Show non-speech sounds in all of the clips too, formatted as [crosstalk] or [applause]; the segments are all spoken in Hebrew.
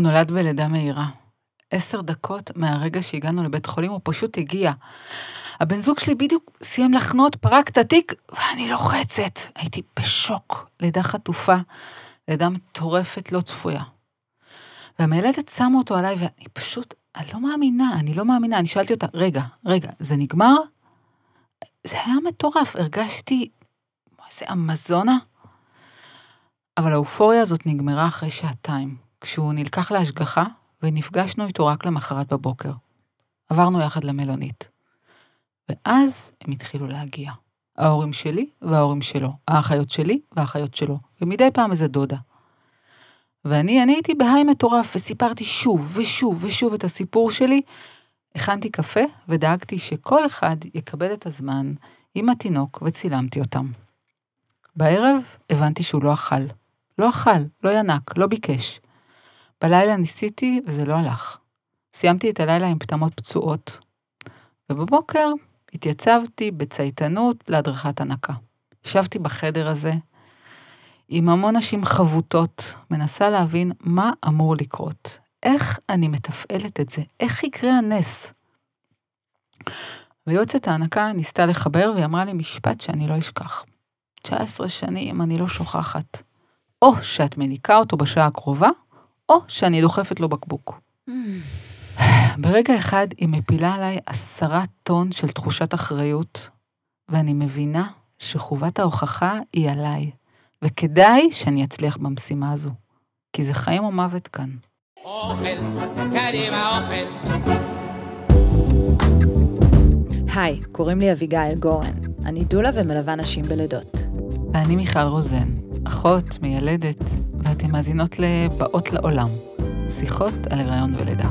הוא נולד בלידה מהירה. עשר דקות מהרגע שהגענו לבית חולים, הוא פשוט הגיע. הבן זוג שלי בדיוק סיים לחנות, פרק את התיק, ואני לוחצת. הייתי בשוק. לידה חטופה, לידה מטורפת, לא צפויה. והמיילדת שמה אותו עליי, ואני פשוט, אני לא מאמינה, אני לא מאמינה. אני שאלתי אותה, רגע, רגע, זה נגמר? זה היה מטורף, הרגשתי, איזה אמזונה. אבל האופוריה הזאת נגמרה אחרי שעתיים, כשהוא נלקח להשגחה, ונפגשנו איתו רק למחרת בבוקר. עברנו יחד למלונית. ואז הם התחילו להגיע. ההורים שלי וההורים שלו, האחיות שלי והאחיות שלו, ומדי פעם איזה דודה. ואני, אני הייתי בהיי מטורף, וסיפרתי שוב ושוב ושוב את הסיפור שלי. הכנתי קפה, ודאגתי שכל אחד יקבל את הזמן עם התינוק, וצילמתי אותם. בערב הבנתי שהוא לא אכל. לא אכל, לא ינק, לא ביקש. בלילה ניסיתי וזה לא הלך. סיימתי את הלילה עם פטמות פצועות, ובבוקר התייצבתי בצייתנות להדרכת הנקה. ישבתי בחדר הזה עם המון נשים חבוטות, מנסה להבין מה אמור לקרות. איך אני מתפעלת את זה? איך יקרה הנס? ויועצת ההנקה ניסתה לחבר והיא אמרה לי משפט שאני לא אשכח. 19 שנים אני לא שוכחת. או שאת מניקה אותו בשעה הקרובה, או שאני דוחפת לו בקבוק. ברגע אחד היא מפילה עליי עשרה טון של תחושת אחריות, ואני מבינה שחובת ההוכחה היא עליי, וכדאי שאני אצליח במשימה הזו, כי זה חיים או מוות כאן. אוכל, קדימה אוכל. היי, קוראים לי אביגיל גורן. אני דולה ומלווה נשים בלידות. ואני מיכל רוזן, אחות, מיילדת, ואתן מאזינות לבאות לעולם, שיחות על הריון ולידה.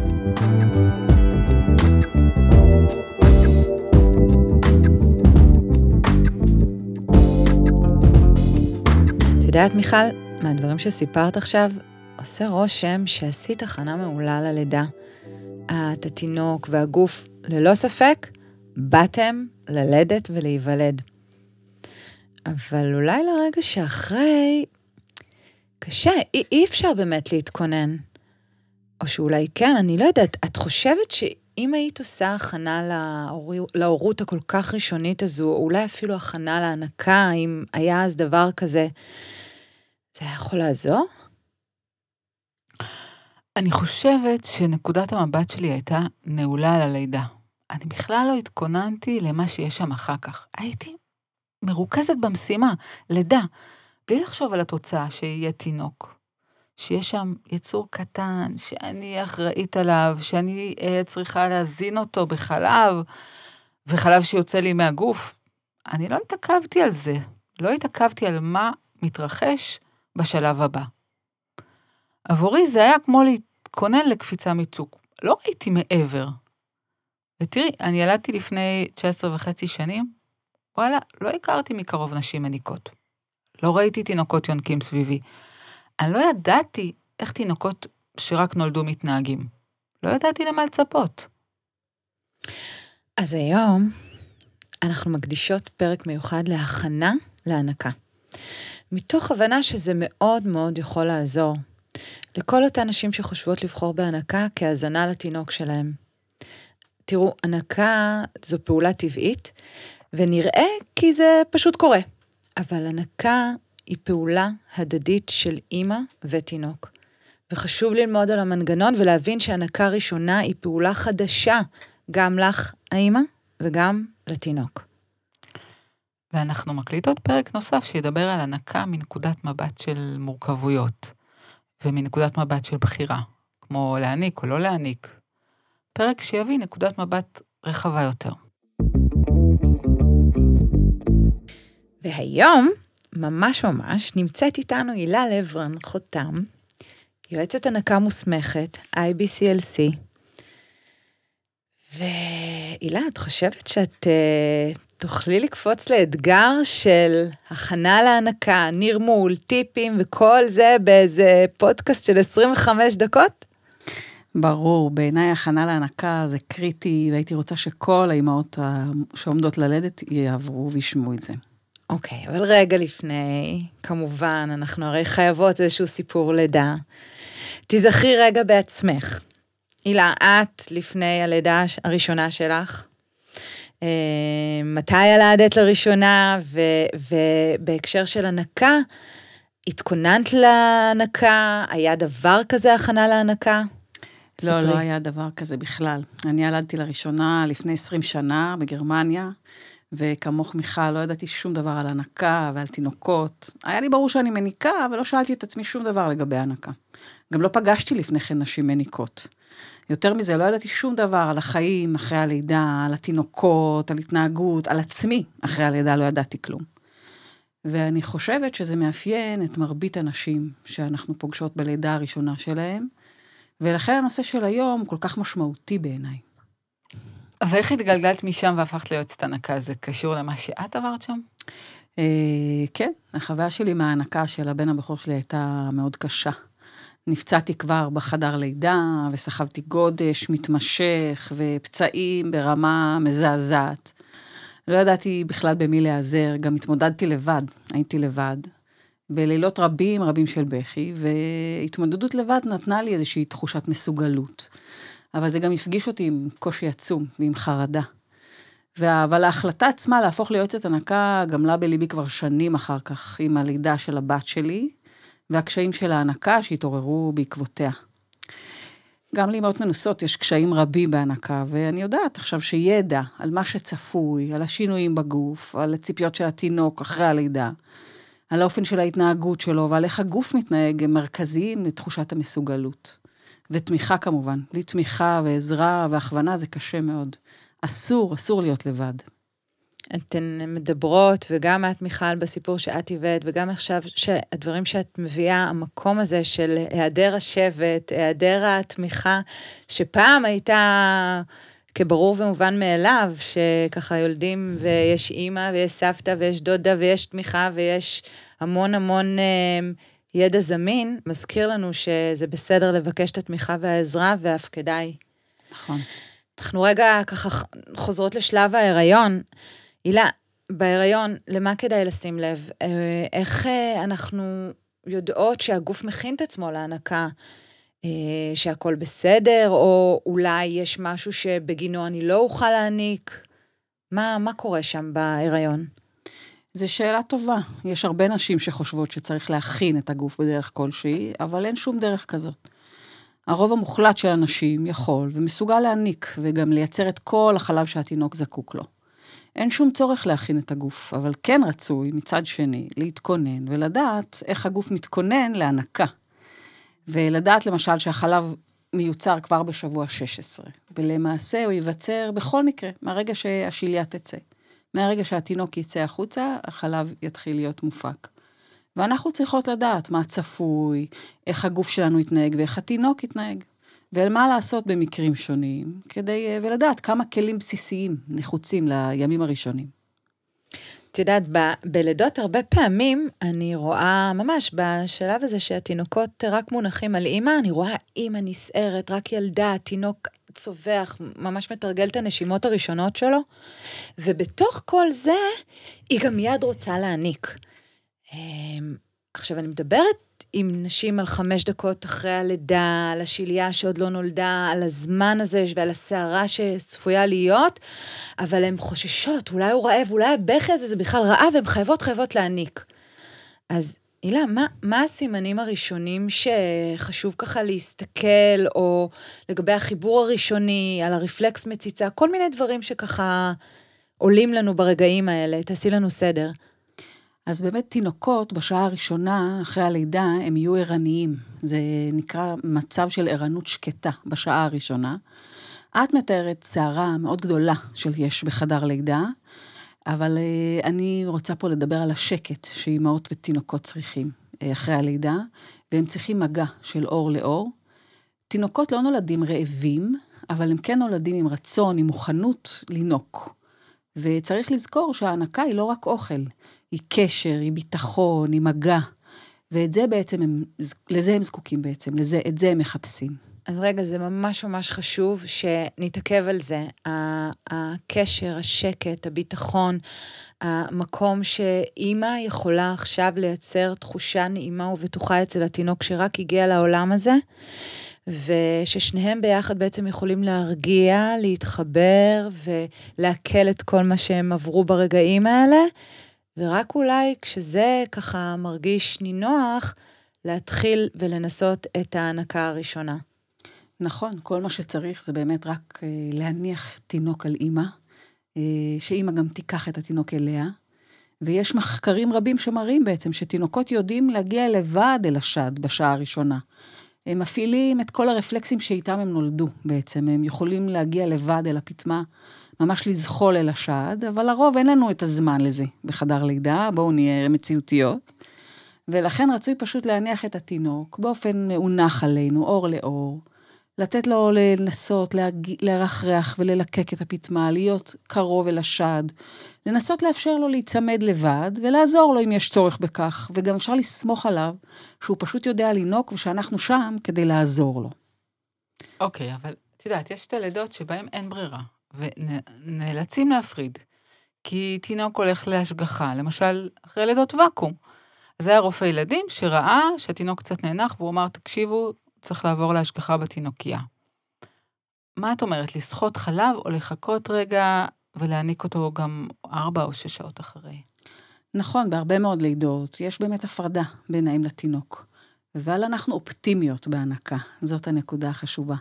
את יודעת, מיכל, מהדברים שסיפרת עכשיו, עושה רושם שעשית הכנה מעולה ללידה. את, התינוק והגוף, ללא ספק, באתם ללדת ולהיוולד. אבל אולי לרגע שאחרי, קשה, אי, אי אפשר באמת להתכונן. או שאולי כן, אני לא יודעת, את חושבת שאם היית עושה הכנה להור... להורות הכל כך ראשונית הזו, או אולי אפילו הכנה להנקה, אם היה אז דבר כזה, זה היה יכול לעזור? אני חושבת שנקודת המבט שלי הייתה נעולה על הלידה. אני בכלל לא התכוננתי למה שיש שם אחר כך. הייתי מרוכזת במשימה, לידה, בלי לחשוב על התוצאה שיהיה תינוק. שיש שם יצור קטן, שאני אחראית עליו, שאני uh, צריכה להזין אותו בחלב, וחלב שיוצא לי מהגוף. אני לא התעכבתי על זה, לא התעכבתי על מה מתרחש בשלב הבא. עבורי זה היה כמו להתכונן לקפיצה מצוק. לא ראיתי מעבר. ותראי, אני ילדתי לפני 19 וחצי שנים, וואלה, לא הכרתי מקרוב נשים מניקות. לא ראיתי תינוקות יונקים סביבי. אני לא ידעתי איך תינוקות שרק נולדו מתנהגים. לא ידעתי למה לצפות. אז היום אנחנו מקדישות פרק מיוחד להכנה להנקה. מתוך הבנה שזה מאוד מאוד יכול לעזור לכל אותן נשים שחושבות לבחור בהנקה כהזנה לתינוק שלהם. תראו, הנקה זו פעולה טבעית, ונראה כי זה פשוט קורה. אבל הנקה היא פעולה הדדית של אימא ותינוק. וחשוב ללמוד על המנגנון ולהבין שהנקה ראשונה היא פעולה חדשה, גם לך, האימא, וגם לתינוק. ואנחנו מקליטות פרק נוסף שידבר על הנקה מנקודת מבט של מורכבויות, ומנקודת מבט של בחירה, כמו להעניק או לא להעניק. פרק שיביא נקודת מבט רחבה יותר. והיום, ממש ממש, נמצאת איתנו הילה לברן חותם, יועצת הנקה מוסמכת, IBCLC. והילה, את חושבת שאת uh, תוכלי לקפוץ לאתגר של הכנה להנקה, נרמול, טיפים וכל זה באיזה פודקאסט של 25 דקות? ברור, בעיניי הכנה להנקה זה קריטי, והייתי רוצה שכל האימהות שעומדות ללדת יעברו וישמעו את זה. אוקיי, אבל רגע לפני, כמובן, אנחנו הרי חייבות איזשהו סיפור לידה. תיזכרי רגע בעצמך. הילה, את לפני הלידה הראשונה שלך, אה, מתי ילדת לראשונה, ו- ובהקשר של הנקה, התכוננת להנקה? היה דבר כזה הכנה להנקה? לא, ספרי. לא היה דבר כזה בכלל. אני ילדתי לראשונה לפני 20 שנה בגרמניה, וכמוך מיכל, לא ידעתי שום דבר על הנקה ועל תינוקות. היה לי ברור שאני מניקה, ולא שאלתי את עצמי שום דבר לגבי הנקה. גם לא פגשתי לפני כן נשים מניקות. יותר מזה, לא ידעתי שום דבר על החיים אחרי הלידה, על התינוקות, על התנהגות, על עצמי אחרי הלידה, לא ידעתי כלום. ואני חושבת שזה מאפיין את מרבית הנשים שאנחנו פוגשות בלידה הראשונה שלהם, ולכן הנושא של היום כל כך משמעותי בעיניי. ואיך התגלגלת משם והפכת ליועצת הנקה? זה קשור למה שאת עברת שם? אה, כן, החוויה שלי מההנקה של הבן הבכור שלי הייתה מאוד קשה. נפצעתי כבר בחדר לידה, וסחבתי גודש מתמשך, ופצעים ברמה מזעזעת. לא ידעתי בכלל במי להיעזר, גם התמודדתי לבד, הייתי לבד. בלילות רבים, רבים של בכי, והתמודדות לבד נתנה לי איזושהי תחושת מסוגלות. אבל זה גם הפגיש אותי עם קושי עצום ועם חרדה. אבל ההחלטה עצמה להפוך ליועצת הנקה גמלה בליבי כבר שנים אחר כך, עם הלידה של הבת שלי, והקשיים של ההנקה שהתעוררו בעקבותיה. גם לאמהות מנוסות יש קשיים רבים בהנקה, ואני יודעת עכשיו שידע על מה שצפוי, על השינויים בגוף, על הציפיות של התינוק אחרי הלידה, על האופן של ההתנהגות שלו ועל איך הגוף מתנהג, הם מרכזיים לתחושת המסוגלות. ותמיכה כמובן. בלי תמיכה ועזרה והכוונה זה קשה מאוד. אסור, אסור להיות לבד. אתן מדברות, וגם את, מיכל, בסיפור שאת הבאת, וגם עכשיו שהדברים שאת מביאה, המקום הזה של היעדר השבט, היעדר התמיכה, שפעם הייתה כברור ומובן מאליו, שככה יולדים ויש אימא ויש סבתא ויש דודה ויש תמיכה ויש המון המון אה, ידע זמין, מזכיר לנו שזה בסדר לבקש את התמיכה והעזרה, ואף כדאי. נכון. אנחנו רגע ככה חוזרות לשלב ההיריון. הילה, בהיריון, למה כדאי לשים לב? אה, איך אה, אנחנו יודעות שהגוף מכין את עצמו להנקה? אה, שהכל בסדר, או אולי יש משהו שבגינו אני לא אוכל להעניק? מה, מה קורה שם בהיריון? זו שאלה טובה. יש הרבה נשים שחושבות שצריך להכין את הגוף בדרך כלשהי, אבל אין שום דרך כזאת. הרוב המוחלט של הנשים יכול ומסוגל להניק, וגם לייצר את כל החלב שהתינוק זקוק לו. אין שום צורך להכין את הגוף, אבל כן רצוי, מצד שני, להתכונן ולדעת איך הגוף מתכונן להנקה. ולדעת למשל שהחלב מיוצר כבר בשבוע 16, ולמעשה הוא ייווצר בכל מקרה, מהרגע שהשליה תצא. מהרגע שהתינוק יצא החוצה, החלב יתחיל להיות מופק. ואנחנו צריכות לדעת מה צפוי, איך הגוף שלנו יתנהג ואיך התינוק יתנהג. ומה לעשות במקרים שונים, כדי, ולדעת כמה כלים בסיסיים נחוצים לימים הראשונים. את יודעת, ב- בלידות הרבה פעמים אני רואה, ממש בשלב הזה שהתינוקות רק מונחים על אימא, אני רואה אימא נסערת, רק ילדה, תינוק צווח, ממש מתרגל את הנשימות הראשונות שלו, ובתוך כל זה, היא גם מיד רוצה להעניק. אמ, עכשיו, אני מדברת עם נשים על חמש דקות אחרי הלידה, על השלייה שעוד לא נולדה, על הזמן הזה ועל הסערה שצפויה להיות, אבל הן חוששות, אולי הוא רעב, אולי הבכי הזה זה בכלל רעב, והן חייבות חייבות להעניק. אז הילה, מה, מה הסימנים הראשונים שחשוב ככה להסתכל, או לגבי החיבור הראשוני, על הרפלקס מציצה, כל מיני דברים שככה עולים לנו ברגעים האלה, תעשי לנו סדר. אז באמת תינוקות בשעה הראשונה אחרי הלידה הם יהיו ערניים. זה נקרא מצב של ערנות שקטה בשעה הראשונה. את מתארת סערה מאוד גדולה שיש בחדר לידה, אבל uh, אני רוצה פה לדבר על השקט שאימהות ותינוקות צריכים uh, אחרי הלידה, והם צריכים מגע של אור לאור. תינוקות לא נולדים רעבים, אבל הם כן נולדים עם רצון, עם מוכנות לינוק. וצריך לזכור שההנקה היא לא רק אוכל, היא קשר, היא ביטחון, היא מגע. ואת זה בעצם הם, לזה הם זקוקים בעצם, לזה, את זה הם מחפשים. אז רגע, זה ממש ממש חשוב שנתעכב על זה. הקשר, השקט, הביטחון, המקום שאימא יכולה עכשיו לייצר תחושה נעימה ובטוחה אצל התינוק שרק הגיע לעולם הזה, וששניהם ביחד בעצם יכולים להרגיע, להתחבר ולעכל את כל מה שהם עברו ברגעים האלה, ורק אולי כשזה ככה מרגיש נינוח, להתחיל ולנסות את ההנקה הראשונה. נכון, כל מה שצריך זה באמת רק אה, להניח תינוק על אימא, אה, שאימא גם תיקח את התינוק אליה. ויש מחקרים רבים שמראים בעצם שתינוקות יודעים להגיע לבד אל השד בשעה הראשונה. הם מפעילים את כל הרפלקסים שאיתם הם נולדו בעצם, הם יכולים להגיע לבד אל הפטמה, ממש לזחול אל השד, אבל לרוב אין לנו את הזמן לזה בחדר לידה, בואו נהיה מציאותיות. ולכן רצוי פשוט להניח את התינוק באופן מאונח עלינו, אור לאור, לתת לו לנסות לרחרח וללקק את הפטמה, להיות קרוב אל השד, לנסות לאפשר לו להיצמד לבד ולעזור לו אם יש צורך בכך, וגם אפשר לסמוך עליו שהוא פשוט יודע לנהוג ושאנחנו שם כדי לעזור לו. אוקיי, okay, אבל את יודעת, יש את הלידות שבהן אין ברירה, ונאלצים להפריד, כי תינוק הולך להשגחה, למשל, אחרי לידות ואקום. זה היה רופא ילדים שראה שהתינוק קצת נאנח, והוא אמר, תקשיבו, צריך לעבור להשגחה בתינוקייה. מה את אומרת, לסחוט חלב או לחכות רגע ולהעניק אותו גם ארבע או שש שעות אחרי? נכון, בהרבה מאוד לידות יש באמת הפרדה בין האם לתינוק. אבל אנחנו אופטימיות בהנקה, זאת הנקודה החשובה.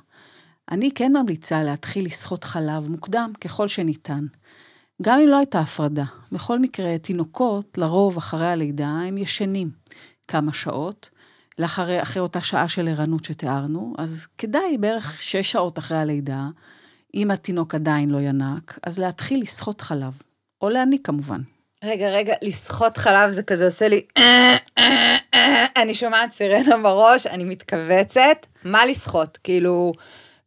אני כן ממליצה להתחיל לסחוט חלב מוקדם ככל שניתן. גם אם לא הייתה הפרדה. בכל מקרה, תינוקות, לרוב אחרי הלידה, הם ישנים כמה שעות, לאחרי, אחרי אותה שעה של ערנות שתיארנו, אז כדאי בערך שש שעות אחרי הלידה, אם התינוק עדיין לא ינק, אז להתחיל לסחוט חלב, או להניק כמובן. רגע, רגע, לסחוט חלב זה כזה עושה לי... אני שומעת סירנה בראש, אני מתכווצת. מה לסחוט? כאילו,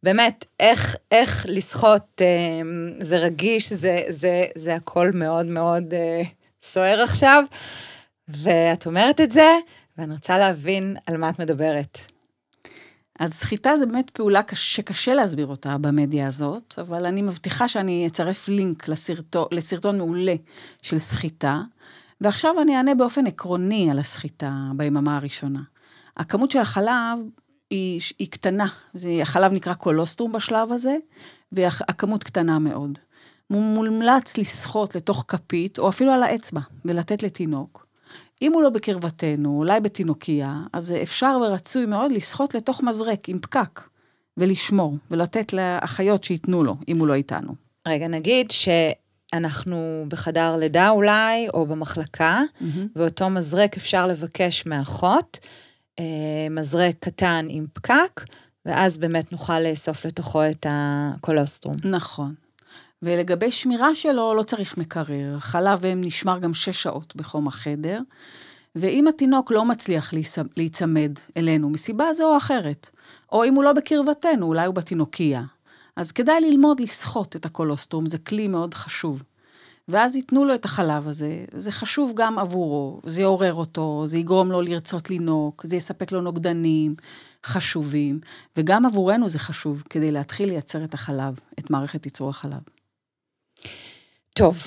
באמת, איך, איך לסחוט, אה, זה רגיש, זה, זה, זה הכל מאוד מאוד אה, סוער עכשיו. ואת אומרת את זה, ואני רוצה להבין על מה את מדברת. אז סחיטה זה באמת פעולה שקשה להסביר אותה במדיה הזאת, אבל אני מבטיחה שאני אצרף לינק לסרטון, לסרטון מעולה של סחיטה, ועכשיו אני אענה באופן עקרוני על הסחיטה ביממה הראשונה. הכמות של החלב היא, היא קטנה, זה, החלב נקרא קולוסטרום בשלב הזה, והכמות קטנה מאוד. מומלץ לסחוט לתוך כפית, או אפילו על האצבע, ולתת לתינוק. אם הוא לא בקרבתנו, אולי בתינוקייה, אז אפשר ורצוי מאוד לסחוט לתוך מזרק עם פקק, ולשמור, ולתת לאחיות שייתנו לו, אם הוא לא איתנו. רגע, נגיד שאנחנו בחדר לידה אולי, או במחלקה, mm-hmm. ואותו מזרק אפשר לבקש מאחות, אה, מזרק קטן עם פקק, ואז באמת נוכל לאסוף לתוכו את הקולוסטרום. נכון. ולגבי שמירה שלו, לא צריך מקרר. חלב אם נשמר גם שש שעות בחום החדר. ואם התינוק לא מצליח להיצמד אלינו מסיבה זו או אחרת, או אם הוא לא בקרבתנו, אולי הוא בתינוקייה, אז כדאי ללמוד לסחוט את הקולוסטרום, זה כלי מאוד חשוב. ואז ייתנו לו את החלב הזה, זה חשוב גם עבורו, זה יעורר אותו, זה יגרום לו לרצות לינוק, זה יספק לו נוגדנים חשובים, וגם עבורנו זה חשוב כדי להתחיל לייצר את החלב, את מערכת ייצור החלב. טוב,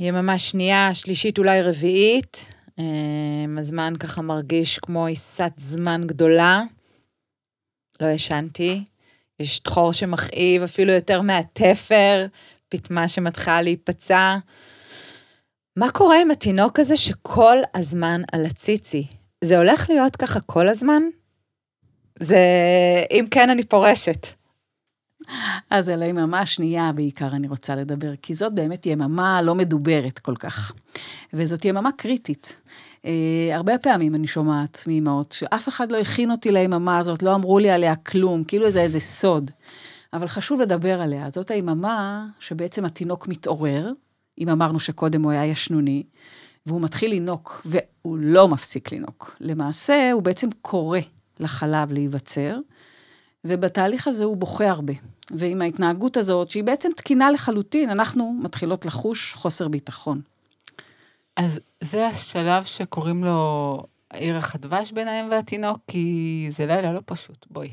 יממה שנייה, שלישית, אולי רביעית. אמ, הזמן ככה מרגיש כמו עיסת זמן גדולה. לא ישנתי. יש תחור שמכאיב אפילו יותר מהתפר, פטמה שמתחילה להיפצע. מה קורה עם התינוק הזה שכל הזמן על הציצי? זה הולך להיות ככה כל הזמן? זה... אם כן, אני פורשת. אז על היממה השנייה בעיקר אני רוצה לדבר, כי זאת באמת יממה לא מדוברת כל כך. וזאת יממה קריטית. Uh, הרבה פעמים אני שומעת מאמהות שאף אחד לא הכין אותי ליממה הזאת, לא אמרו לי עליה כלום, כאילו זה איזה סוד. אבל חשוב לדבר עליה. זאת היממה שבעצם התינוק מתעורר, אם אמרנו שקודם הוא היה ישנוני, והוא מתחיל לינוק, והוא לא מפסיק לינוק. למעשה, הוא בעצם קורא לחלב להיווצר, ובתהליך הזה הוא בוכה הרבה. ועם ההתנהגות הזאת, שהיא בעצם תקינה לחלוטין, אנחנו מתחילות לחוש חוסר ביטחון. אז זה השלב שקוראים לו ערך הדבש בין האם והתינוק, כי זה לילה לא פשוט, בואי.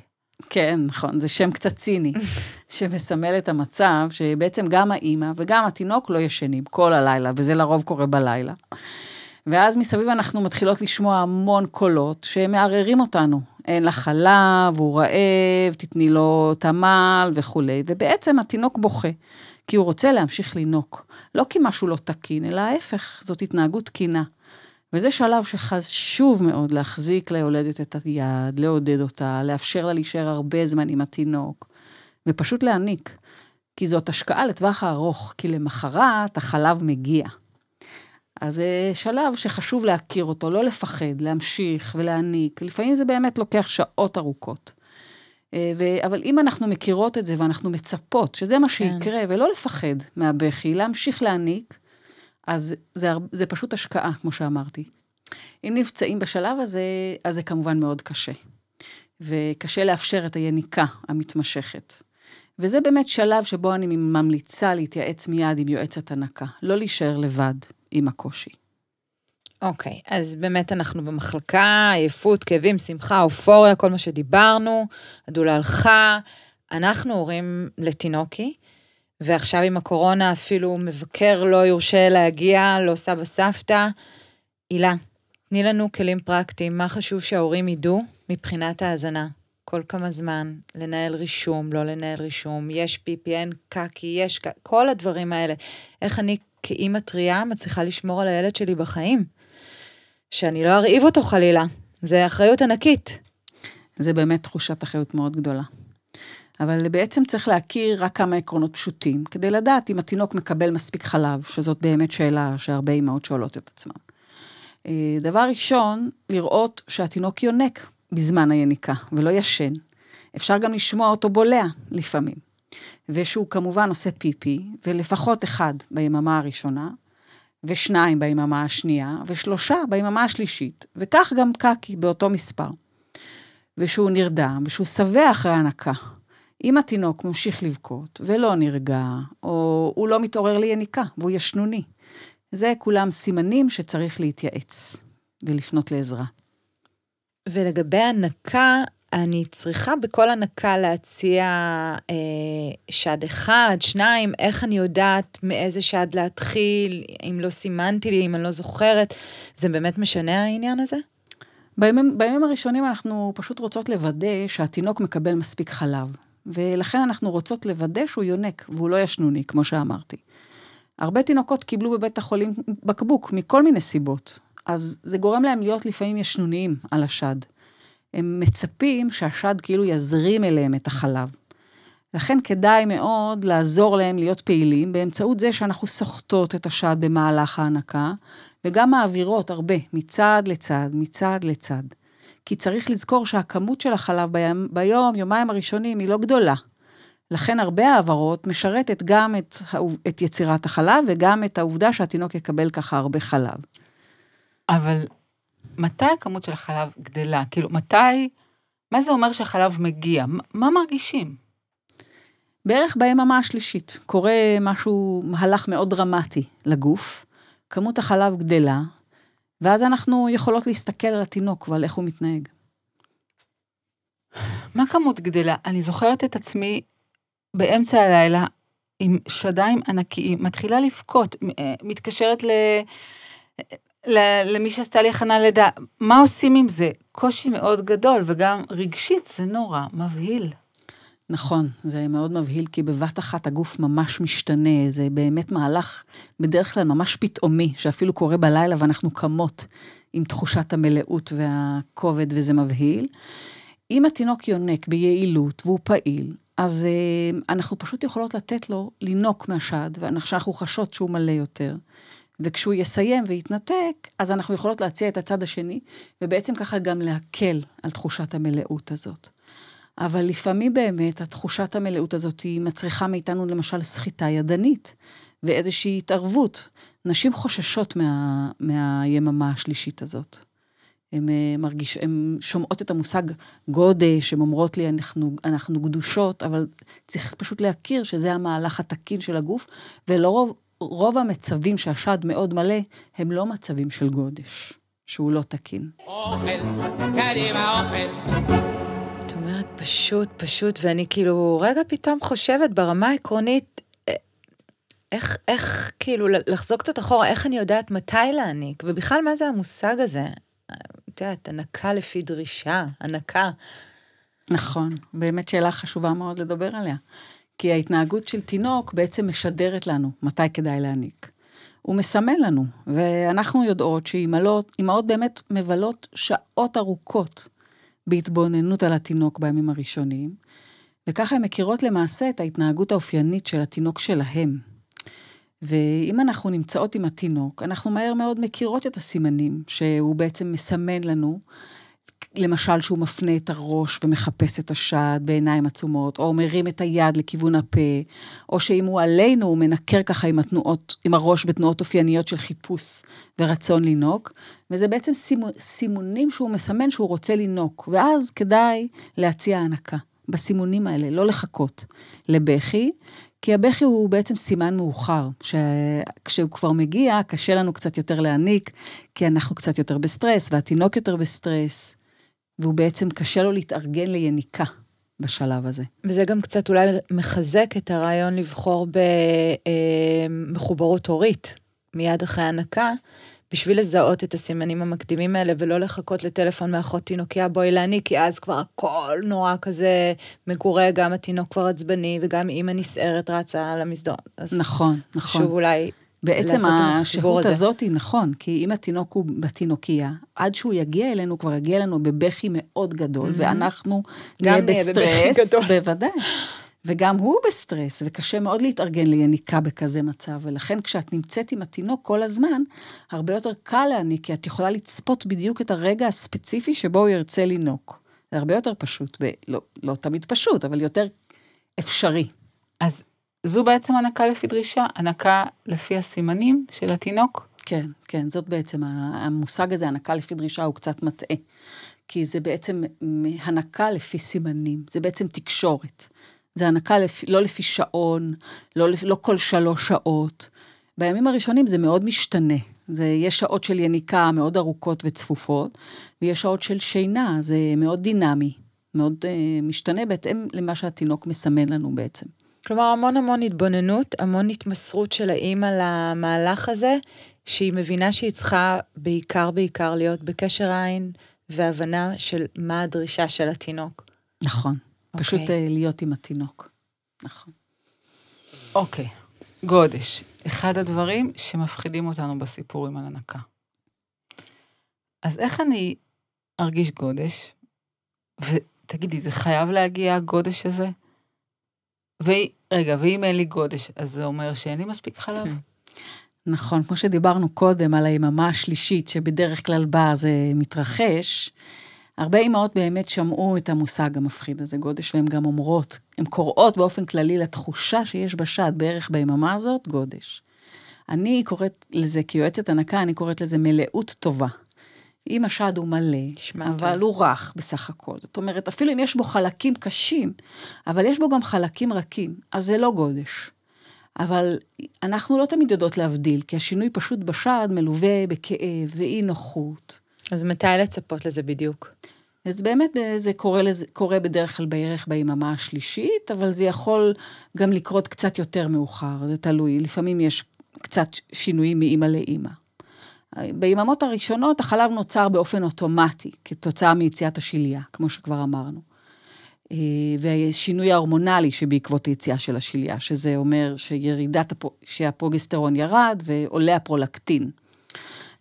כן, נכון, זה שם קצת ציני, [laughs] שמסמל את המצב שבעצם גם האימא וגם התינוק לא ישנים כל הלילה, וזה לרוב קורה בלילה. ואז מסביב אנחנו מתחילות לשמוע המון קולות שמערערים אותנו. אין לה חלב, הוא רעב, תתני לו תמ"ל וכולי, ובעצם התינוק בוכה, כי הוא רוצה להמשיך לינוק. לא כי משהו לא תקין, אלא ההפך, זאת התנהגות תקינה. וזה שלב שחשוב מאוד להחזיק ליולדת את היד, לעודד אותה, לאפשר לה להישאר הרבה זמן עם התינוק, ופשוט להעניק. כי זאת השקעה לטווח הארוך, כי למחרת החלב מגיע. אז זה שלב שחשוב להכיר אותו, לא לפחד, להמשיך ולהעניק. לפעמים זה באמת לוקח שעות ארוכות. אה, ו... אבל אם אנחנו מכירות את זה ואנחנו מצפות שזה מה כן. שיקרה, כן. ולא לפחד מהבכי, להמשיך להעניק, אז זה, זה פשוט השקעה, כמו שאמרתי. אם נפצעים בשלב הזה, אז זה כמובן מאוד קשה. וקשה לאפשר את היניקה המתמשכת. וזה באמת שלב שבו אני ממליצה להתייעץ מיד עם יועצת הנקה, לא להישאר לבד עם הקושי. אוקיי, okay, אז באמת אנחנו במחלקה, עייפות, כאבים, שמחה, אופוריה, כל מה שדיברנו, הדולה הלכה. אנחנו הורים לתינוקי, ועכשיו עם הקורונה אפילו מבקר לא יורשה להגיע, לא סבא סבתא. הילה, תני לנו כלים פרקטיים, מה חשוב שההורים ידעו מבחינת ההאזנה? כל כמה זמן, לנהל רישום, לא לנהל רישום, יש אין קקי, יש כל הדברים האלה. איך אני כאימא טריה מצליחה לשמור על הילד שלי בחיים? שאני לא ארעיב אותו חלילה. זה אחריות ענקית. זה באמת תחושת אחריות מאוד גדולה. אבל בעצם צריך להכיר רק כמה עקרונות פשוטים, כדי לדעת אם התינוק מקבל מספיק חלב, שזאת באמת שאלה שהרבה אימהות שואלות את עצמן. אה, דבר ראשון, לראות שהתינוק יונק בזמן היניקה, ולא ישן. אפשר גם לשמוע אותו בולע לפעמים. ושהוא כמובן עושה פיפי, ולפחות אחד ביממה הראשונה, ושניים ביממה השנייה, ושלושה ביממה השלישית, וכך גם קקי באותו מספר. ושהוא נרדם, ושהוא שבע אחרי הנקה. אם התינוק ממשיך לבכות ולא נרגע, או הוא לא מתעורר ליניקה והוא ישנוני, זה כולם סימנים שצריך להתייעץ ולפנות לעזרה. ולגבי הנקה, אני צריכה בכל הנקה להציע אה, שד אחד, שניים, איך אני יודעת מאיזה שד להתחיל, אם לא סימנתי לי, אם אני לא זוכרת, זה באמת משנה העניין הזה? בימים, בימים הראשונים אנחנו פשוט רוצות לוודא שהתינוק מקבל מספיק חלב, ולכן אנחנו רוצות לוודא שהוא יונק, והוא לא ישנוני, כמו שאמרתי. הרבה תינוקות קיבלו בבית החולים בקבוק, מכל מיני סיבות, אז זה גורם להם להיות לפעמים ישנוניים על השד. הם מצפים שהשד כאילו יזרים אליהם את החלב. לכן כדאי מאוד לעזור להם להיות פעילים באמצעות זה שאנחנו סוחטות את השד במהלך ההנקה, וגם מעבירות הרבה, מצד לצד, מצד לצד. כי צריך לזכור שהכמות של החלב ביום, ביום, יומיים הראשונים, היא לא גדולה. לכן הרבה העברות משרתת גם את, את יצירת החלב וגם את העובדה שהתינוק יקבל ככה הרבה חלב. אבל מתי הכמות של החלב גדלה? כאילו, מתי, מה זה אומר שהחלב מגיע? מה מרגישים? בערך ביממה השלישית. קורה משהו, מהלך מאוד דרמטי לגוף, כמות החלב גדלה, ואז אנחנו יכולות להסתכל על התינוק ועל איך הוא מתנהג. מה כמות גדלה? אני זוכרת את עצמי באמצע הלילה עם שדיים ענקיים, מתחילה לבכות, אה, מתקשרת ל... למי שעשתה לי הכנה לידה, מה עושים עם זה? קושי מאוד גדול, וגם רגשית זה נורא מבהיל. נכון, זה מאוד מבהיל, כי בבת אחת הגוף ממש משתנה, זה באמת מהלך בדרך כלל ממש פתאומי, שאפילו קורה בלילה ואנחנו קמות עם תחושת המלאות והכובד, וזה מבהיל. אם התינוק יונק ביעילות והוא פעיל, אז uh, אנחנו פשוט יכולות לתת לו לינוק מהשד, ואנחנו חשות שהוא מלא יותר. וכשהוא יסיים ויתנתק, אז אנחנו יכולות להציע את הצד השני, ובעצם ככה גם להקל על תחושת המלאות הזאת. אבל לפעמים באמת התחושת המלאות הזאת היא מצריכה מאיתנו למשל סחיטה ידנית, ואיזושהי התערבות. נשים חוששות מה, מהיממה השלישית הזאת. הן אה, מרגיש, הן שומעות את המושג גודש, הן אומרות לי, אנחנו, אנחנו גדושות, אבל צריך פשוט להכיר שזה המהלך התקין של הגוף, ולרוב רוב המצבים שהשד מאוד מלא, הם לא מצבים של גודש, שהוא לא תקין. אוכל, קדימה אוכל. את אומרת פשוט, פשוט, ואני כאילו רגע פתאום חושבת ברמה העקרונית, אה, איך, איך כאילו לחזור קצת אחורה, איך אני יודעת מתי להעניק, ובכלל מה זה המושג הזה? את יודעת, הנקה לפי דרישה, הנקה. נכון, באמת שאלה חשובה מאוד לדבר עליה. כי ההתנהגות של תינוק בעצם משדרת לנו מתי כדאי להעניק. הוא מסמן לנו, ואנחנו יודעות שאימהות באמת מבלות שעות ארוכות בהתבוננות על התינוק בימים הראשונים, וככה הן מכירות למעשה את ההתנהגות האופיינית של התינוק שלהם. ואם אנחנו נמצאות עם התינוק, אנחנו מהר מאוד מכירות את הסימנים שהוא בעצם מסמן לנו, למשל שהוא מפנה את הראש ומחפש את השד בעיניים עצומות, או מרים את היד לכיוון הפה, או שאם הוא עלינו, הוא מנקר ככה עם התנועות, עם הראש בתנועות אופייניות של חיפוש ורצון לינוק, וזה בעצם סימונים שהוא מסמן שהוא רוצה לינוק, ואז כדאי להציע הנקה. בסימונים האלה, לא לחכות לבכי, כי הבכי הוא בעצם סימן מאוחר, שכשהוא כבר מגיע, קשה לנו קצת יותר להניק, כי אנחנו קצת יותר בסטרס, והתינוק יותר בסטרס, והוא בעצם קשה לו להתארגן ליניקה בשלב הזה. וזה גם קצת אולי מחזק את הרעיון לבחור במחוברות הורית, מיד אחרי הנקה, בשביל לזהות את הסימנים המקדימים האלה, ולא לחכות לטלפון מאחות תינוקיה, בואי להניק, כי אז כבר הכל נורא כזה מגורה, גם התינוק כבר עצבני, וגם אימא נסערת רצה על המסדרון. נכון, נכון. שוב אולי בעצם השהות הזאת היא נכון, כי אם התינוק הוא בתינוקייה, עד שהוא יגיע אלינו, כבר יגיע אלינו בבכי מאוד גדול, mm-hmm. ואנחנו נהיה בסטרס, בוודאי. וגם הוא בסטרס, וקשה מאוד להתארגן ליניקה בכזה מצב, ולכן כשאת נמצאת עם התינוק כל הזמן, הרבה יותר קל להניק, כי את יכולה לצפות בדיוק את הרגע הספציפי שבו הוא ירצה לינוק. זה הרבה יותר פשוט, ולא לא תמיד פשוט, אבל יותר אפשרי. אז זו בעצם הנקה לפי דרישה, הנקה לפי הסימנים של התינוק? כן, כן, זאת בעצם, המושג הזה, הנקה לפי דרישה, הוא קצת מטעה. כי זה בעצם הנקה לפי סימנים, זה בעצם תקשורת. זה הנקה לפי, לא לפי שעון, לא, לא כל שלוש שעות. בימים הראשונים זה מאוד משתנה. זה, יש שעות של יניקה מאוד ארוכות וצפופות, ויש שעות של שינה, זה מאוד דינמי, מאוד uh, משתנה בהתאם למה שהתינוק מסמן לנו בעצם. כלומר, המון המון התבוננות, המון התמסרות של האימא למהלך הזה, שהיא מבינה שהיא צריכה בעיקר בעיקר להיות בקשר עין והבנה של מה הדרישה של התינוק. נכון. Okay. פשוט uh, להיות עם התינוק. נכון. אוקיי, okay. גודש. אחד הדברים שמפחידים אותנו בסיפורים על הנקה. אז איך אני ארגיש גודש? ותגידי, זה חייב להגיע הגודש הזה? ורגע, ואם אין לי גודש, אז זה אומר שאין לי מספיק חלב? נכון, כמו שדיברנו קודם על היממה השלישית, שבדרך כלל בה זה מתרחש, הרבה אימהות באמת שמעו את המושג המפחיד הזה, גודש, והן גם אומרות, הן קוראות באופן כללי לתחושה שיש בשד בערך ביממה הזאת, גודש. אני קוראת לזה, כיועצת הנקה, אני קוראת לזה מלאות טובה. אם השד הוא מלא, אבל טוב. הוא רך בסך הכל. זאת אומרת, אפילו אם יש בו חלקים קשים, אבל יש בו גם חלקים רכים, אז זה לא גודש. אבל אנחנו לא תמיד יודעות להבדיל, כי השינוי פשוט בשד מלווה בכאב ואי נוחות. אז מתי לצפות לזה בדיוק? אז באמת זה קורה, לזה, קורה בדרך כלל בערך ביממה השלישית, אבל זה יכול גם לקרות קצת יותר מאוחר, זה תלוי. לפעמים יש קצת שינויים מאימא לאימא. ביממות הראשונות החלב נוצר באופן אוטומטי, כתוצאה מיציאת השליה, כמו שכבר אמרנו. אה, והשינוי ההורמונלי שבעקבות היציאה של השליה, שזה אומר שירידת, שהפרוגסטרון ירד ועולה הפרולקטין.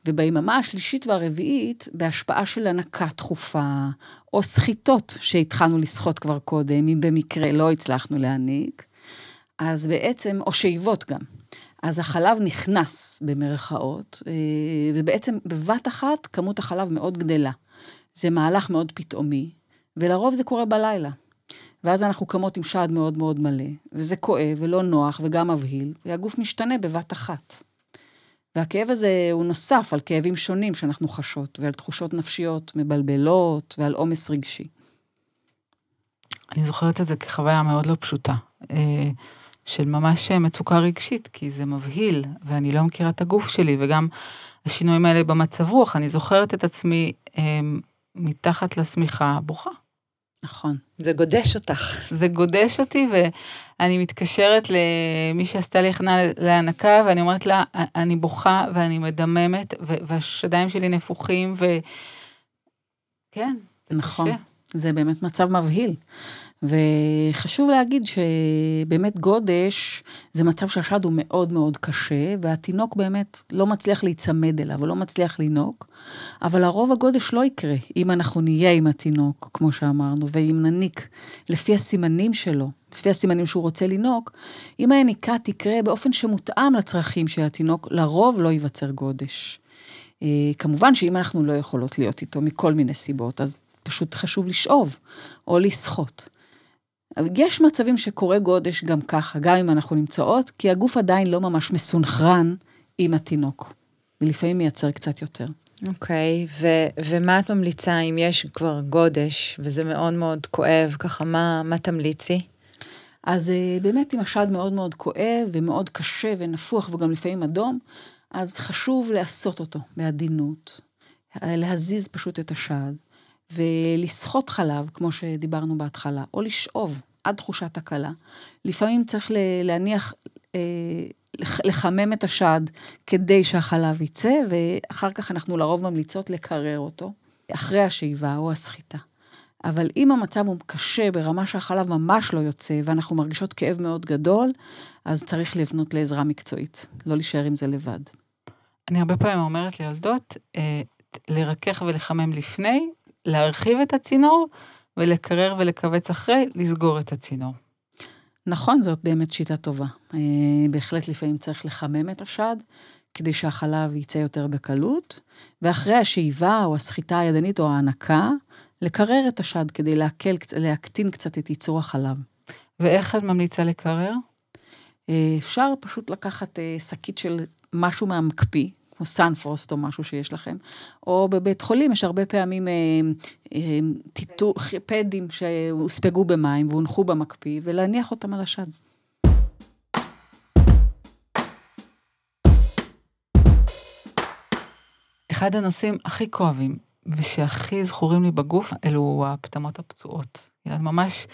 וביממה השלישית והרביעית, בהשפעה של הנקה תכופה, או סחיטות שהתחלנו לסחוט כבר קודם, אם במקרה לא הצלחנו להעניק, אז בעצם, או שאיבות גם. אז החלב נכנס במרכאות, אה, ובעצם בבת אחת כמות החלב מאוד גדלה. זה מהלך מאוד פתאומי, ולרוב זה קורה בלילה. ואז אנחנו קמות עם שד מאוד מאוד מלא, וזה כואב ולא נוח וגם מבהיל, והגוף משתנה בבת אחת. והכאב הזה הוא נוסף על כאבים שונים שאנחנו חשות, ועל תחושות נפשיות מבלבלות, ועל עומס רגשי. אני זוכרת את זה כחוויה מאוד לא פשוטה. אה, של ממש מצוקה רגשית, כי זה מבהיל, ואני לא מכירה את הגוף שלי, וגם השינויים האלה במצב רוח, אני זוכרת את עצמי אה, מתחת לשמיכה בוכה. נכון. זה גודש אותך. זה גודש אותי, ואני מתקשרת למי שעשתה לי הכנה להנקה, ואני אומרת לה, אני בוכה ואני מדממת, והשדיים שלי נפוחים, ו... כן, זה נכון. קשה. זה באמת מצב מבהיל. וחשוב להגיד שבאמת גודש זה מצב שהשד הוא מאוד מאוד קשה, והתינוק באמת לא מצליח להיצמד אליו, ולא מצליח לינוק, אבל הרוב הגודש לא יקרה אם אנחנו נהיה עם התינוק, כמו שאמרנו, ואם נניק לפי הסימנים שלו, לפי הסימנים שהוא רוצה לינוק, אם היניקה תקרה באופן שמותאם לצרכים של התינוק, לרוב לא ייווצר גודש. אה, כמובן שאם אנחנו לא יכולות להיות איתו מכל מיני סיבות, אז פשוט חשוב לשאוב או לשחות. יש מצבים שקורה גודש גם ככה, גם אם אנחנו נמצאות, כי הגוף עדיין לא ממש מסונכרן עם התינוק, ולפעמים מייצר קצת יותר. אוקיי, okay, ו- ומה את ממליצה אם יש כבר גודש, וזה מאוד מאוד כואב, ככה, מה, מה תמליצי? אז אה, באמת, אם השד מאוד מאוד כואב ומאוד קשה ונפוח וגם לפעמים אדום, אז חשוב לעשות אותו בעדינות, להזיז פשוט את השד, ולסחוט חלב, כמו שדיברנו בהתחלה, או לשאוב עד תחושת הקלה. לפעמים צריך להניח, אה, לחמם את השד כדי שהחלב יצא, ואחר כך אנחנו לרוב ממליצות לקרר אותו, אחרי השאיבה או הסחיטה. אבל אם המצב הוא קשה ברמה שהחלב ממש לא יוצא, ואנחנו מרגישות כאב מאוד גדול, אז צריך לבנות לעזרה מקצועית, לא להישאר עם זה לבד. אני הרבה פעמים אומרת ליולדות, אה, לרכך ולחמם לפני, להרחיב את הצינור, ולקרר ולכווץ אחרי, לסגור את הצינור. נכון, זאת באמת שיטה טובה. אה, בהחלט לפעמים צריך לחמם את השד, כדי שהחלב יצא יותר בקלות, ואחרי השאיבה או הסחיטה הידנית או ההנקה, לקרר את השד כדי להקל, להקטין קצת את ייצור החלב. ואיך את ממליצה לקרר? אה, אפשר פשוט לקחת אה, שקית של משהו מהמקפיא, כמו סנפרוסט או משהו שיש לכם, או בבית חולים יש הרבה פעמים אה, אה, טיטו, פדים שהוספגו במים והונחו במקפיא, ולהניח אותם על השד. אחד הנושאים הכי כואבים ושהכי זכורים לי בגוף, אלו הפטמות הפצועות. אני ממש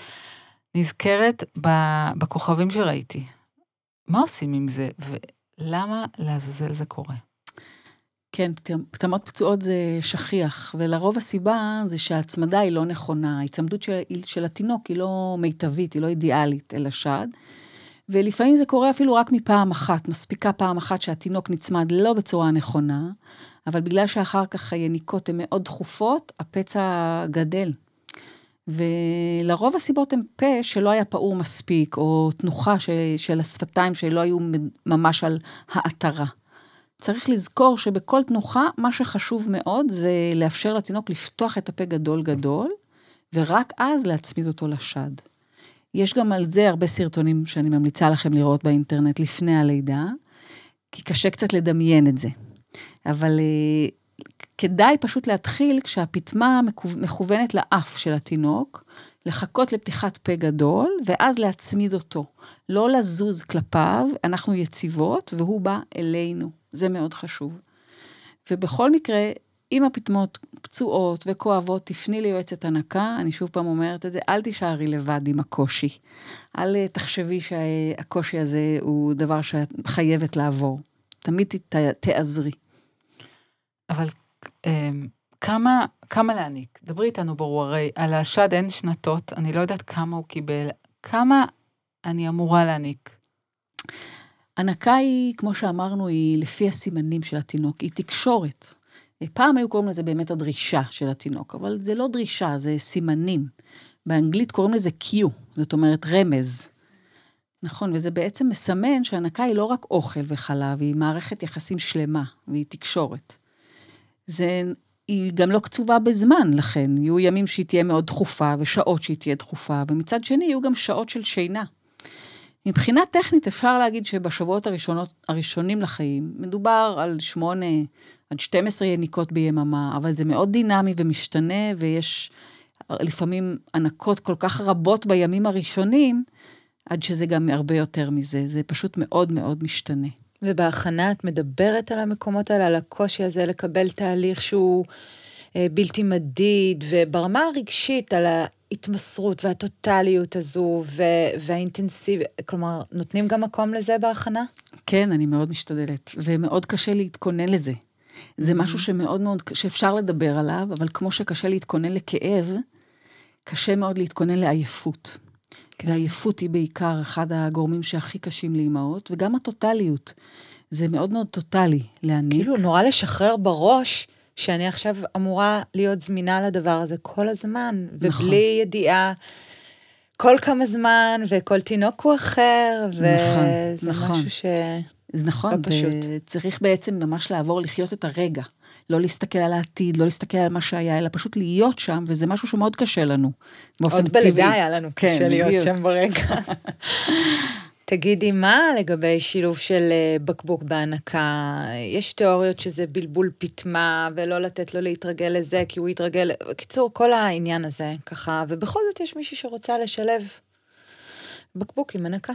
נזכרת בכוכבים שראיתי. מה עושים עם זה, ולמה לעזאזל זה קורה? כן, פטמות פצועות זה שכיח, ולרוב הסיבה זה שההצמדה היא לא נכונה, ההצמדות של, של התינוק היא לא מיטבית, היא לא אידיאלית אל השד. ולפעמים זה קורה אפילו רק מפעם אחת, מספיקה פעם אחת שהתינוק נצמד לא בצורה נכונה, אבל בגלל שאחר כך היניקות הן מאוד דחופות, הפצע גדל. ולרוב הסיבות הן פה שלא היה פעור מספיק, או תנוחה ש, של השפתיים שלא היו ממש על העטרה. צריך לזכור שבכל תנוחה, מה שחשוב מאוד זה לאפשר לתינוק לפתוח את הפה גדול גדול, ורק אז להצמיד אותו לשד. יש גם על זה הרבה סרטונים שאני ממליצה לכם לראות באינטרנט לפני הלידה, כי קשה קצת לדמיין את זה. אבל uh, כדאי פשוט להתחיל כשהפטמה מכוונת לאף של התינוק, לחכות לפתיחת פה גדול, ואז להצמיד אותו. לא לזוז כלפיו, אנחנו יציבות, והוא בא אלינו. זה מאוד חשוב. ובכל מקרה, אם הפטמות פצועות וכואבות, תפני ליועצת הנקה, אני שוב פעם אומרת את זה, אל תישארי לבד עם הקושי. אל אה, תחשבי שהקושי הזה הוא דבר שאת חייבת לעבור. תמיד תעזרי. אבל אמ, כמה, כמה להעניק? דברי איתנו ברור, הרי על השד אין שנתות, אני לא יודעת כמה הוא קיבל, כמה אני אמורה להעניק? הנקה היא, כמו שאמרנו, היא לפי הסימנים של התינוק, היא תקשורת. פעם היו קוראים לזה באמת הדרישה של התינוק, אבל זה לא דרישה, זה סימנים. באנגלית קוראים לזה Q, זאת אומרת רמז. נכון, וזה בעצם מסמן שהנקה היא לא רק אוכל וחלב, היא מערכת יחסים שלמה, והיא תקשורת. זה, היא גם לא קצובה בזמן, לכן יהיו ימים שהיא תהיה מאוד דחופה, ושעות שהיא תהיה דחופה, ומצד שני יהיו גם שעות של שינה. מבחינה טכנית אפשר להגיד שבשבועות הראשונות, הראשונים לחיים, מדובר על שמונה עד 12 יניקות ביממה, אבל זה מאוד דינמי ומשתנה, ויש לפעמים ענקות כל כך רבות בימים הראשונים, עד שזה גם הרבה יותר מזה, זה פשוט מאוד מאוד משתנה. ובהכנה את מדברת על המקומות האלה, על הקושי הזה לקבל תהליך שהוא אה, בלתי מדיד, וברמה הרגשית, על ההתמסרות והטוטליות הזו והאינטנסיביות, כלומר, נותנים גם מקום לזה בהכנה? כן, אני מאוד משתדלת, ומאוד קשה להתכונן לזה. זה Mm-hmm. משהו שמאוד מאוד, שאפשר לדבר עליו, אבל כמו שקשה להתכונן לכאב, קשה מאוד להתכונן לעייפות. כן. והעייפות היא בעיקר אחד הגורמים שהכי קשים לאימהות, וגם הטוטליות. זה מאוד מאוד טוטלי להעניק. כאילו, נורא לשחרר בראש שאני עכשיו אמורה להיות זמינה לדבר הזה כל הזמן, ובלי נכון. ידיעה כל כמה זמן, וכל תינוק הוא אחר, נכון, וזה נכון. משהו ש... זה נכון, לא פשוט. וצריך בעצם ממש לעבור לחיות את הרגע. לא להסתכל על העתיד, לא להסתכל על מה שהיה, אלא פשוט להיות שם, וזה משהו שמאוד קשה לנו, באופן עוד טבעי. בלידה היה לנו כן, קשה להיות בדיוק. שם ברגע. [laughs] תגידי, מה לגבי שילוב של אה, בקבוק בהנקה? יש תיאוריות שזה בלבול פטמה, ולא לתת לו להתרגל לזה, כי הוא יתרגל... בקיצור, כל העניין הזה, ככה, ובכל זאת יש מישהי שרוצה לשלב בקבוק עם הנקה.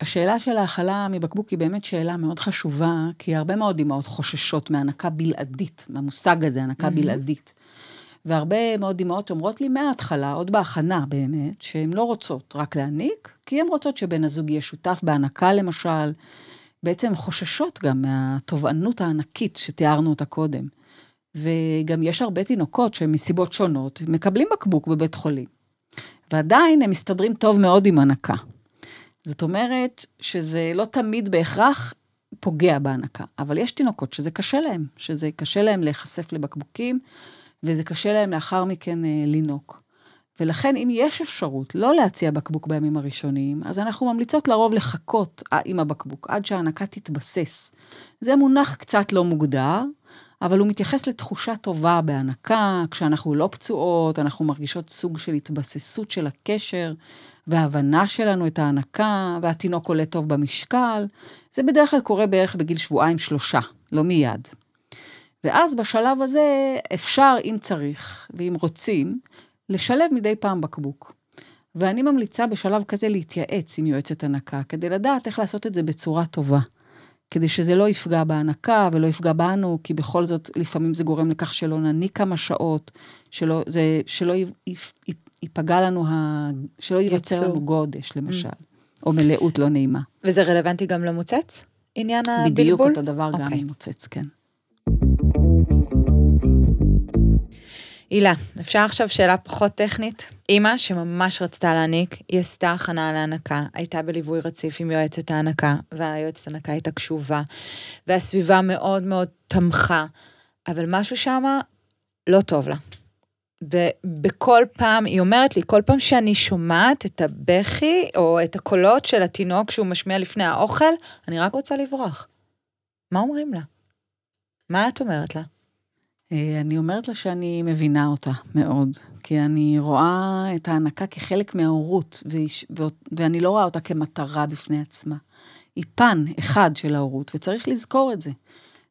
השאלה של ההכלה מבקבוק היא באמת שאלה מאוד חשובה, כי הרבה מאוד אמהות חוששות מהנקה בלעדית, מהמושג הזה, הנקה בלעדית. והרבה מאוד אמהות אומרות לי מההתחלה, עוד בהכנה באמת, שהן לא רוצות רק להעניק, כי הן רוצות שבן הזוג יהיה שותף בהנקה למשל. בעצם חוששות גם מהתובענות הענקית שתיארנו אותה קודם. וגם יש הרבה תינוקות שמסיבות שונות מקבלים בקבוק בבית חולים. ועדיין הם מסתדרים טוב מאוד עם הנקה. זאת אומרת שזה לא תמיד בהכרח פוגע בהנקה, אבל יש תינוקות שזה קשה להם, שזה קשה להם להיחשף לבקבוקים, וזה קשה להם לאחר מכן אה, לינוק. ולכן, אם יש אפשרות לא להציע בקבוק בימים הראשונים, אז אנחנו ממליצות לרוב לחכות אה, עם הבקבוק עד שההנקה תתבסס. זה מונח קצת לא מוגדר, אבל הוא מתייחס לתחושה טובה בהנקה, כשאנחנו לא פצועות, אנחנו מרגישות סוג של התבססות של הקשר, והבנה שלנו את ההנקה, והתינוק עולה טוב במשקל. זה בדרך כלל קורה בערך בגיל שבועיים-שלושה, לא מיד. ואז בשלב הזה אפשר, אם צריך ואם רוצים, לשלב מדי פעם בקבוק. ואני ממליצה בשלב כזה להתייעץ עם יועצת הנקה, כדי לדעת איך לעשות את זה בצורה טובה. כדי שזה לא יפגע בהנקה ולא יפגע בנו, כי בכל זאת, לפעמים זה גורם לכך שלא נניק כמה שעות, שלא, זה, שלא ייפגע לנו, ה, שלא ייווצר. לנו גודש, למשל, או מלאות לא נעימה. וזה רלוונטי גם למוצץ? עניין הבלבול? בדיוק אותו דבר גם אוקיי. עם מוצץ, כן. הילה, אפשר עכשיו שאלה פחות טכנית? אימא שממש רצתה להעניק, היא עשתה הכנה להנקה, הייתה בליווי רציף עם יועצת ההנקה, והיועצת ההנקה הייתה קשובה, והסביבה מאוד מאוד תמכה, אבל משהו שמה לא טוב לה. ובכל פעם, היא אומרת לי, כל פעם שאני שומעת את הבכי, או את הקולות של התינוק שהוא משמיע לפני האוכל, אני רק רוצה לברוח. מה אומרים לה? מה את אומרת לה? אה, אני אומרת לה שאני מבינה אותה מאוד, כי אני רואה את ההנקה כחלק מההורות, ואני לא רואה אותה כמטרה בפני עצמה. היא פן אחד של ההורות, וצריך לזכור את זה.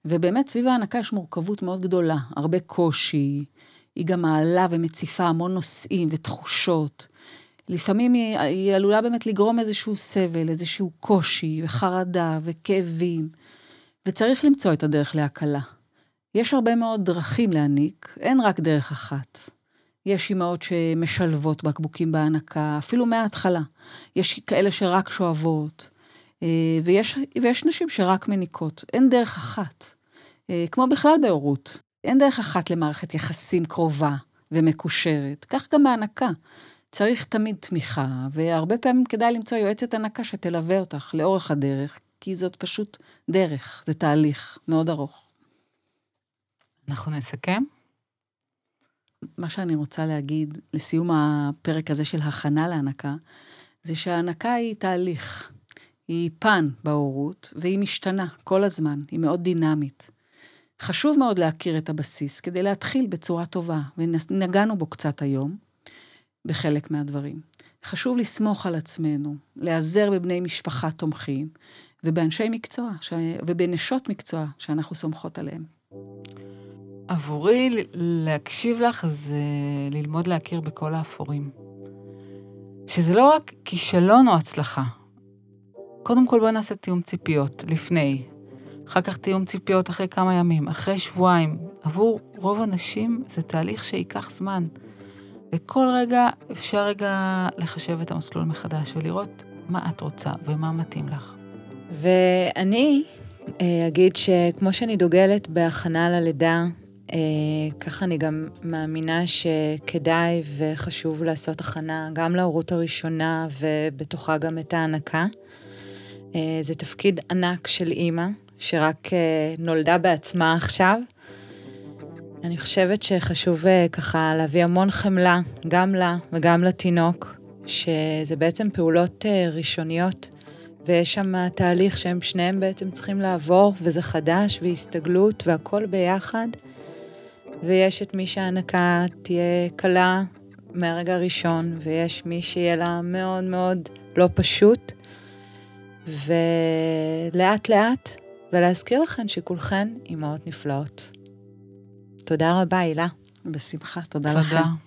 ובאמת, סביב ההנקה יש מורכבות מאוד גדולה, הרבה קושי, היא גם מעלה ומציפה המון נושאים ותחושות. לפעמים היא, היא עלולה באמת לגרום איזשהו סבל, איזשהו קושי, וחרדה, וכאבים, וצריך למצוא את הדרך להקלה. יש הרבה מאוד דרכים להעניק, אין רק דרך אחת. יש אימהות שמשלבות בקבוקים בהנקה, אפילו מההתחלה. יש כאלה שרק שואבות, אה, ויש, ויש נשים שרק מניקות. אין דרך אחת. אה, כמו בכלל בהורות, אין דרך אחת למערכת יחסים קרובה ומקושרת. כך גם בהנקה. צריך תמיד תמיכה, והרבה פעמים כדאי למצוא יועצת הנקה שתלווה אותך לאורך הדרך, כי זאת פשוט דרך, זה תהליך מאוד ארוך. אנחנו נסכם? מה שאני רוצה להגיד לסיום הפרק הזה של הכנה להנקה, זה שההנקה היא תהליך. היא פן בהורות, והיא משתנה כל הזמן, היא מאוד דינמית. חשוב מאוד להכיר את הבסיס כדי להתחיל בצורה טובה, ונגענו בו קצת היום, בחלק מהדברים. חשוב לסמוך על עצמנו, להיעזר בבני משפחה תומכים, ובאנשי מקצוע, ש... ובנשות מקצוע שאנחנו סומכות עליהם. עבורי, להקשיב לך זה ללמוד להכיר בכל האפורים. שזה לא רק כישלון או הצלחה. קודם כל בואי נעשה תיאום ציפיות לפני. אחר כך תיאום ציפיות אחרי כמה ימים, אחרי שבועיים. עבור רוב הנשים זה תהליך שייקח זמן. וכל רגע אפשר רגע לחשב את המסלול מחדש ולראות מה את רוצה ומה מתאים לך. ואני אה, אגיד שכמו שאני דוגלת בהכנה ללידה, ככה אני גם מאמינה שכדאי וחשוב לעשות הכנה גם להורות הראשונה ובתוכה גם את ההנקה. אה, זה תפקיד ענק של אימא, שרק נולדה בעצמה עכשיו. אני חושבת שחשוב ככה להביא המון חמלה, גם לה וגם לתינוק, שזה בעצם פעולות ראשוניות ויש שם תהליך שהם שניהם בעצם צריכים לעבור, וזה חדש, והסתגלות, והכל ביחד. ויש את מי שההנקה תהיה קלה מהרגע הראשון, ויש מי שיהיה לה מאוד מאוד לא פשוט. ולאט לאט, ולהזכיר לכן שכולכן אימהות נפלאות. תודה רבה, הילה. בשמחה, תודה, תודה. לכם.